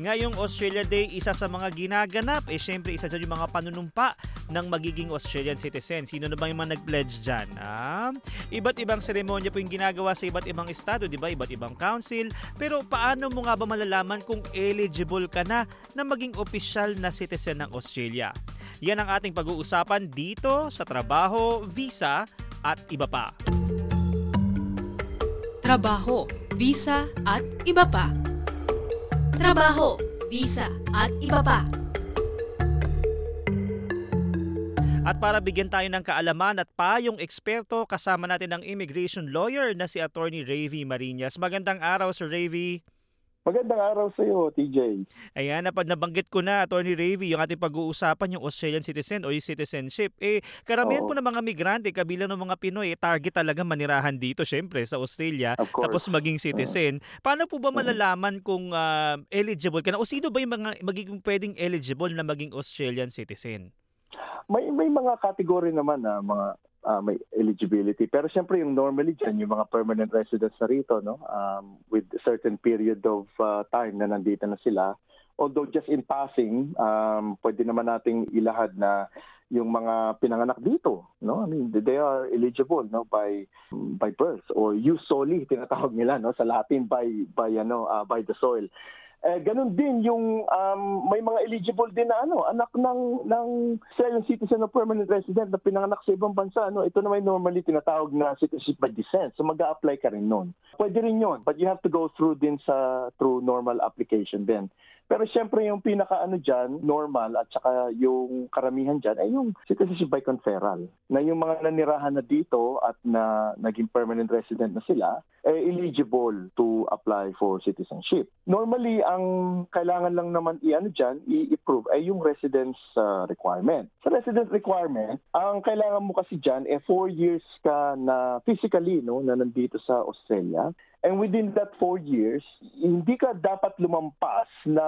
Ngayong Australia Day, isa sa mga ginaganap, eh syempre isa dyan yung mga panunumpa ng magiging Australian citizen. Sino na ba yung mga nag-pledge dyan? Ah? Iba't ibang seremonya po yung ginagawa sa iba't ibang estado, di ba? Iba't ibang council. Pero paano mo nga ba malalaman kung eligible ka na na maging opisyal na citizen ng Australia? Yan ang ating pag-uusapan dito sa trabaho, visa at iba pa. Trabaho, visa at iba pa. Trabaho, visa at iba pa. At para bigyan tayo ng kaalaman at payong eksperto, kasama natin ang immigration lawyer na si Attorney Ravy Marinas. Magandang araw, Sir Ravy. Magandang araw sa iyo, TJ. Ayan, napad nabanggit ko na, Attorney Ravy, yung ating pag-uusapan, yung Australian citizen o yung citizenship. Eh, karamihan Oo. po ng mga migrante, kabilang ng mga Pinoy, eh, target talaga manirahan dito, syempre, sa Australia, tapos maging citizen. Paano po ba malalaman kung ah, eligible ka na? O sino ba yung mga magiging pwedeng eligible na maging Australian citizen? May may mga category naman na mga ah, may eligibility. Pero siyempre yung normally dyan, yung mga permanent residents na rito, no? Um, with a certain period of ah, time na nandito na sila. Although just in passing, um, pwede naman nating ilahad na yung mga pinanganak dito, no? I mean, they are eligible, no, by by birth or use solely tinatawag nila, no, sa Latin by by ano, ah, by the soil. Eh, ganun din yung um, may mga eligible din na ano, anak ng ng Australian citizen o permanent resident na pinanganak sa ibang bansa. Ano, ito naman normally tinatawag na citizenship by descent. So mag apply ka rin noon. Pwede rin yun, but you have to go through din sa through normal application din. Pero siyempre yung pinaka ano dyan, normal at saka yung karamihan dyan ay yung citizenship by conferral. Na yung mga nanirahan na dito at na naging permanent resident na sila, eh, eligible to apply for citizenship. Normally, ang kailangan lang naman i-ano dyan, i-approve ay yung residence uh, requirement. Sa residence requirement, ang kailangan mo kasi dyan, eh, four years ka na physically, no, na nandito sa Australia. And within that four years, hindi ka dapat lumampas na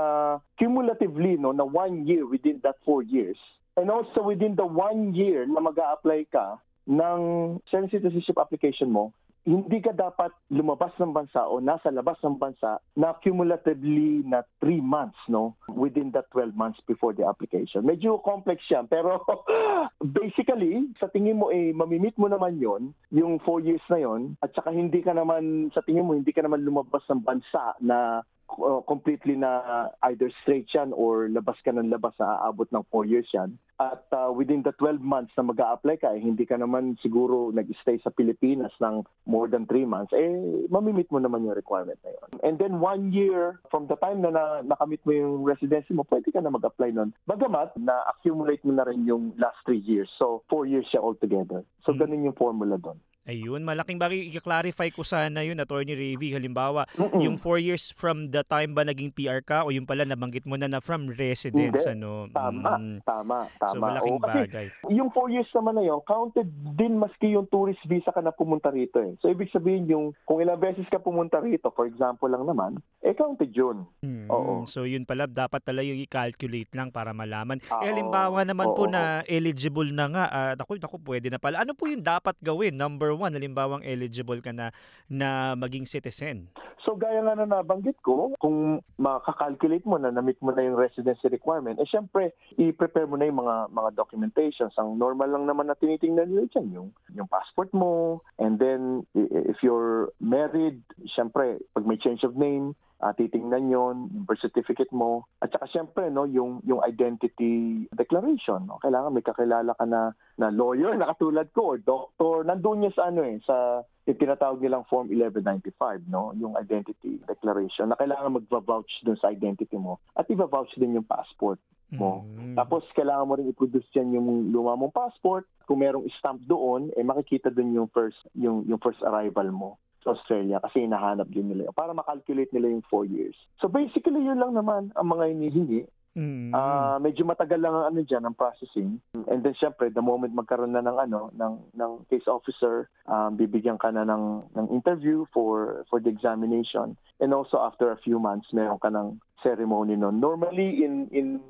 cumulatively, no, na one year within that four years. And also within the one year na mag apply ka ng citizenship application mo, hindi ka dapat lumabas ng bansa o nasa labas ng bansa na cumulatively na 3 months no within that 12 months before the application. Medyo complex yan pero basically sa tingin mo eh mamimit mo naman yon yung 4 years na yon at saka hindi ka naman sa tingin mo hindi ka naman lumabas ng bansa na uh, completely na either straight yan or labas ka ng labas na aabot ng 4 years yan. At uh, within the 12 months na mag apply ka, eh, hindi ka naman siguro nag-stay sa Pilipinas ng more than 3 months, eh mamimit mo naman yung requirement na yun. And then one year from the time na, na nakamit mo yung residency mo, pwede ka na mag-apply nun. Bagamat, na-accumulate mo na rin yung last 3 years. So, 4 years siya altogether. So, Mm. ganun yung formula doon. Ayun, malaking bagay. I-clarify ko sana yun, Attorney Ravy. Halimbawa, Mm-mm. yung 4 years from the time ba naging PR ka o yung pala nabanggit mo na na from residence, Hindi. ano? Tama, Mm. tama, tama. So, malaking kasi bagay. yung 4 years naman na yun, counted din maski yung tourist visa ka na pumunta rito eh. So, ibig sabihin yung kung ilang beses ka pumunta rito, for example lang naman, eh counted yun. Mm, Oo. So yun pala, dapat talaga yung i-calculate lang para malaman. Oo. Eh halimbawa naman po Oo. na eligible na nga, at ako, ako pwede na pala. Ano po yung dapat gawin? Number one, halimbawang eligible ka na na maging citizen. So, gaya nga na nabanggit ko, kung makakalculate mo na na-meet mo na yung residency requirement, eh syempre, i-prepare mo na yung mga mga documentations. Ang normal lang naman na tinitingnan nila dyan, yung, yung passport mo, and then if you're married, syempre, pag may change of name, ah, titingnan yon yung birth certificate mo. At saka syempre, no, yung, yung identity declaration. No? Kailangan may kakilala ka na, na lawyer na katulad ko or doctor. Nandun niya sa ano eh, sa yung tinatawag nilang Form 1195, no? yung identity declaration na kailangan mag-vouch dun sa identity mo at i-vouch din yung passport mo. Mm. Tapos kailangan mo rin i-produce dyan yung luma mong passport. Kung merong stamp doon, eh makikita dun yung first yung yung first arrival mo Australia kasi hinahanap din nila yun para makalculate nila yung four years. So basically yun lang naman ang mga hinihingi. Mm. Ah, medyo matagal lang ang ano diyan ang processing. And then syempre the moment magkaroon na ng ano ng ng case officer, um, bibigyan ka na ng ng interview for for the examination. And also after a few months, meron ka ng ceremony nun. Normally, in in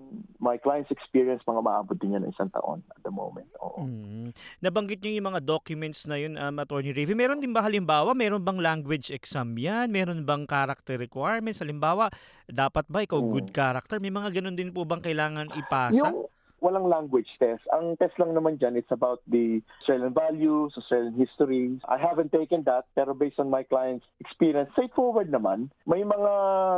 my client's experience, mga maabot din yan ng isang taon at the moment. Oo. Mm. Nabanggit niyo yung mga documents na yun, um, Attorney Ravi. Meron din ba halimbawa, meron bang language exam yan? Meron bang character requirements? Halimbawa, dapat ba ikaw Mm. good character? May mga ganun din po bang kailangan ipasa? Yung walang language test. Ang test lang naman dyan, it's about the Australian values, Australian history. I haven't taken that, pero based on my client's experience, straightforward naman. May mga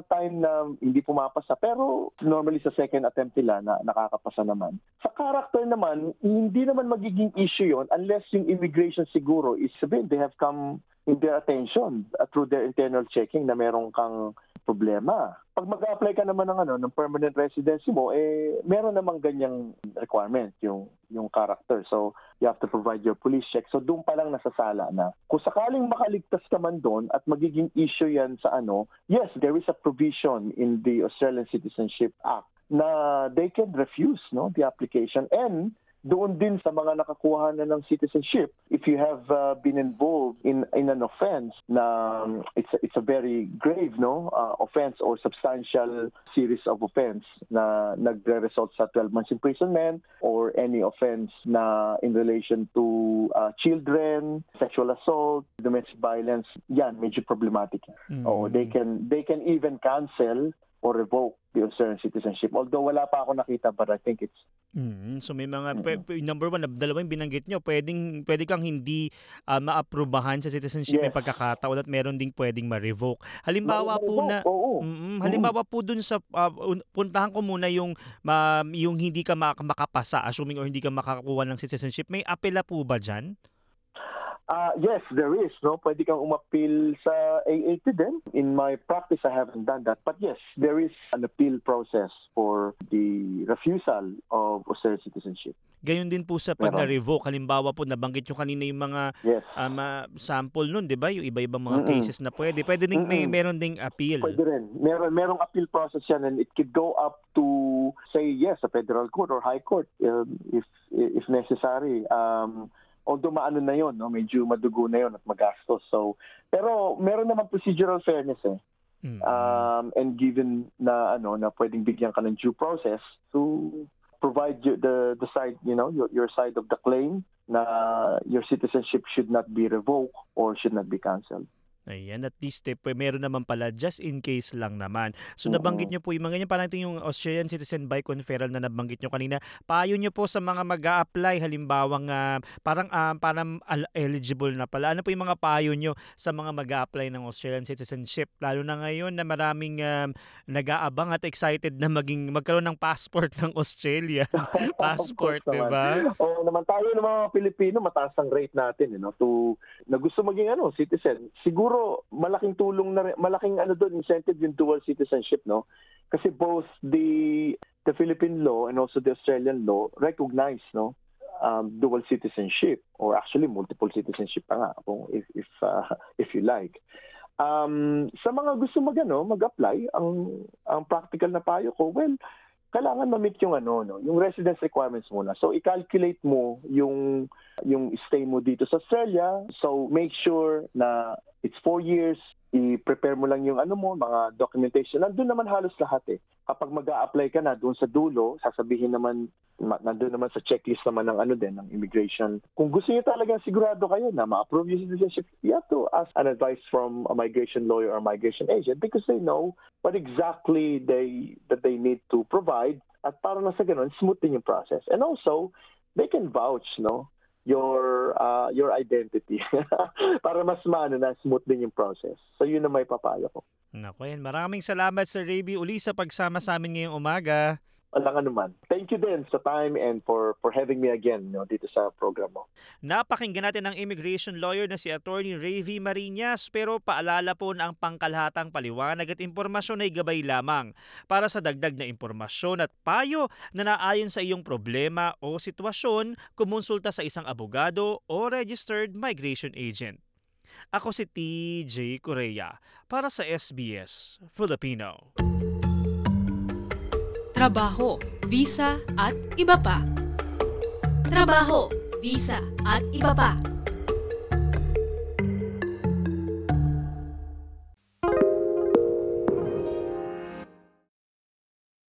time na hindi pumapasa, pero normally sa second attempt nila na nakakapasa naman. Sa character naman, hindi naman magiging issue yon unless yung immigration siguro is sabihin, they have come in their attention uh, through their internal checking na merong kang problema. Pag mag-apply ka naman ng ano ng permanent residency mo, eh meron namang ganyang requirement yung yung character. So you have to provide your police check. So doon pa lang nasasala na. Kung sakaling makaligtas ka man doon at magiging issue yan sa ano, yes, there is a provision in the Australian Citizenship Act na they can refuse no the application and doon din sa mga nakakuha na ng citizenship if you have uh, been involved in in an offense na um, it's a, it's a very grave no uh, offense or substantial series of offense na nagre-result sa 12 months imprisonment or any offense na in relation to uh, children sexual assault domestic violence yan medyo problematic. Mm. Oo, they can they can even cancel or revoke the Australian citizenship. Although wala pa ako nakita but I think it's Mm, so may mga Mm. pwe- number one, dalawa yung binanggit nyo, pwedeng pwede kang hindi ah, maaprubahan sa citizenship may Yes. pagkakataon at meron ding pwedeng ma-revoke. Halimbawa po na Oo. Mm, halimbawa po dun sa un- puntahan ko muna yung ma- yung hindi ka mak- makapasa assuming or hindi ka makakuha ng citizenship. May apela po ba diyan? Ah, yes, there is. No, pwede kang umapil sa AAT din. In my practice, I haven't done that. But yes, there is an appeal process for the refusal of Australian citizenship. Gayon din po sa pag na-revoke. Halimbawa po nabanggit nyo kanina yung mga Yes. ah, ma- sample nun, 'di ba? Yung iba-ibang mga Mm-mm. cases na pwede. Pwede ding may meron ding appeal. Pwede rin. Meron, merong appeal process yan and it could go up to, say, yes, a federal court or high court um, if if necessary. Um, although maano na yon, no? medyo madugo na yon at magastos. So, pero meron naman procedural fairness eh. Mm. um, and given na ano na pwedeng bigyan ka ng due process to provide you the the side you know your, your side of the claim na your citizenship should not be revoked or should not be cancelled. Ayan, at least eh, meron naman pala just in case lang naman. So Oo. nabanggit nyo po yung mga ganyan, parang ito yung Australian Citizen by Conferral na nabanggit nyo kanina. Payo nyo po sa mga mag apply halimbawa nga parang ah, parang eligible na pala. Ano po yung mga payo nyo sa mga mag apply ng Australian citizenship? Lalo na ngayon na maraming um, nag-aabang at excited na maging magkaroon ng passport ng Australia. passport, di ba? Oo naman tayo ng mga Pilipino mataas ang rate natin you know to na gusto maging ano citizen. Siguro malaking tulong na malaking ano doon incentive yung dual citizenship no. Kasi both the the Philippine law and also the Australian law recognize no um, dual citizenship or actually multiple citizenship pa nga kung if if uh, if you like. Um, sa mga gusto magano mag-apply ang ang practical na payo ko well kailangan ma-meet yung ano no? Yung residence requirements muna. So i-calculate mo yung yung stay mo dito sa Australia. So make sure na it's four years i-prepare mo lang yung ano mo mga documentation. Nandun naman halos lahat eh. Kapag mag apply ka na doon sa dulo sasabihin naman ma- nandun naman sa checklist naman ng ano din ng immigration. Kung gusto niyo talagang sigurado kayo na ma-approve yung citizenship you have to ask an advice from a migration lawyer or migration agent because they know what exactly they that they need to provide at para na sa ganun smooth din yung process. And also they can vouch no your uh, your identity para mas maano na smooth din yung process so yun na may papayo ko Nako yan. Maraming salamat Sir Raby uli sa pagsama sa amin ngayong umaga. Walang anuman thank you din sa time and for for having me again no dito sa program mo Napakinggan natin ang immigration lawyer na si Attorney Ray V. Marinas pero paalala po na ang pangkalahatang paliwanag at impormasyon ay gabay lamang. Para sa dagdag na impormasyon at payo na naayon sa iyong problema o sitwasyon, kumonsulta sa isang abogado o registered migration agent. Ako si TJ Korea para sa SBS Filipino. Trabaho, visa at iba pa. Trabaho, visa at iba pa.